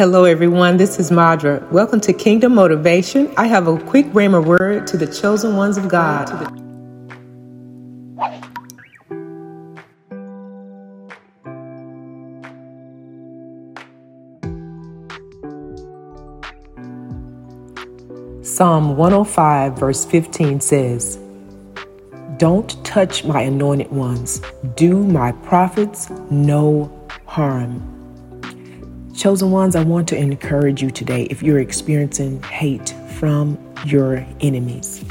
Hello, everyone. This is Madra. Welcome to Kingdom Motivation. I have a quick rhema word to the chosen ones of God. Psalm 105, verse 15 says, Don't touch my anointed ones, do my prophets no harm. Chosen ones, I want to encourage you today if you're experiencing hate from your enemies.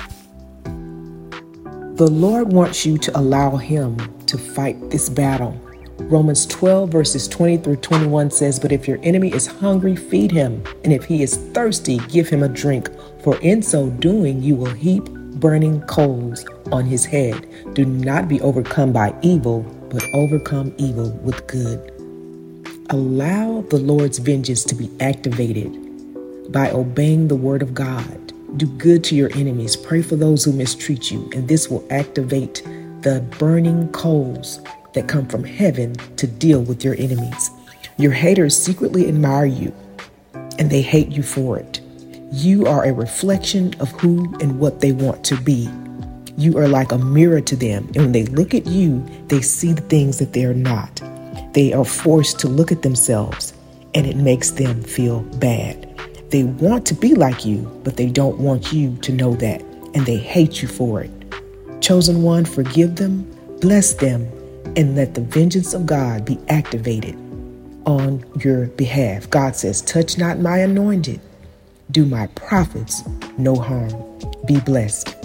The Lord wants you to allow Him to fight this battle. Romans 12, verses 20 through 21 says, But if your enemy is hungry, feed him, and if he is thirsty, give him a drink, for in so doing you will heap burning coals on his head. Do not be overcome by evil, but overcome evil with good. Allow the Lord's vengeance to be activated by obeying the word of God. Do good to your enemies. Pray for those who mistreat you, and this will activate the burning coals that come from heaven to deal with your enemies. Your haters secretly admire you, and they hate you for it. You are a reflection of who and what they want to be. You are like a mirror to them, and when they look at you, they see the things that they are not they are forced to look at themselves and it makes them feel bad. They want to be like you, but they don't want you to know that, and they hate you for it. Chosen one, forgive them, bless them, and let the vengeance of God be activated on your behalf. God says, Touch not my anointed, do my prophets no harm. Be blessed.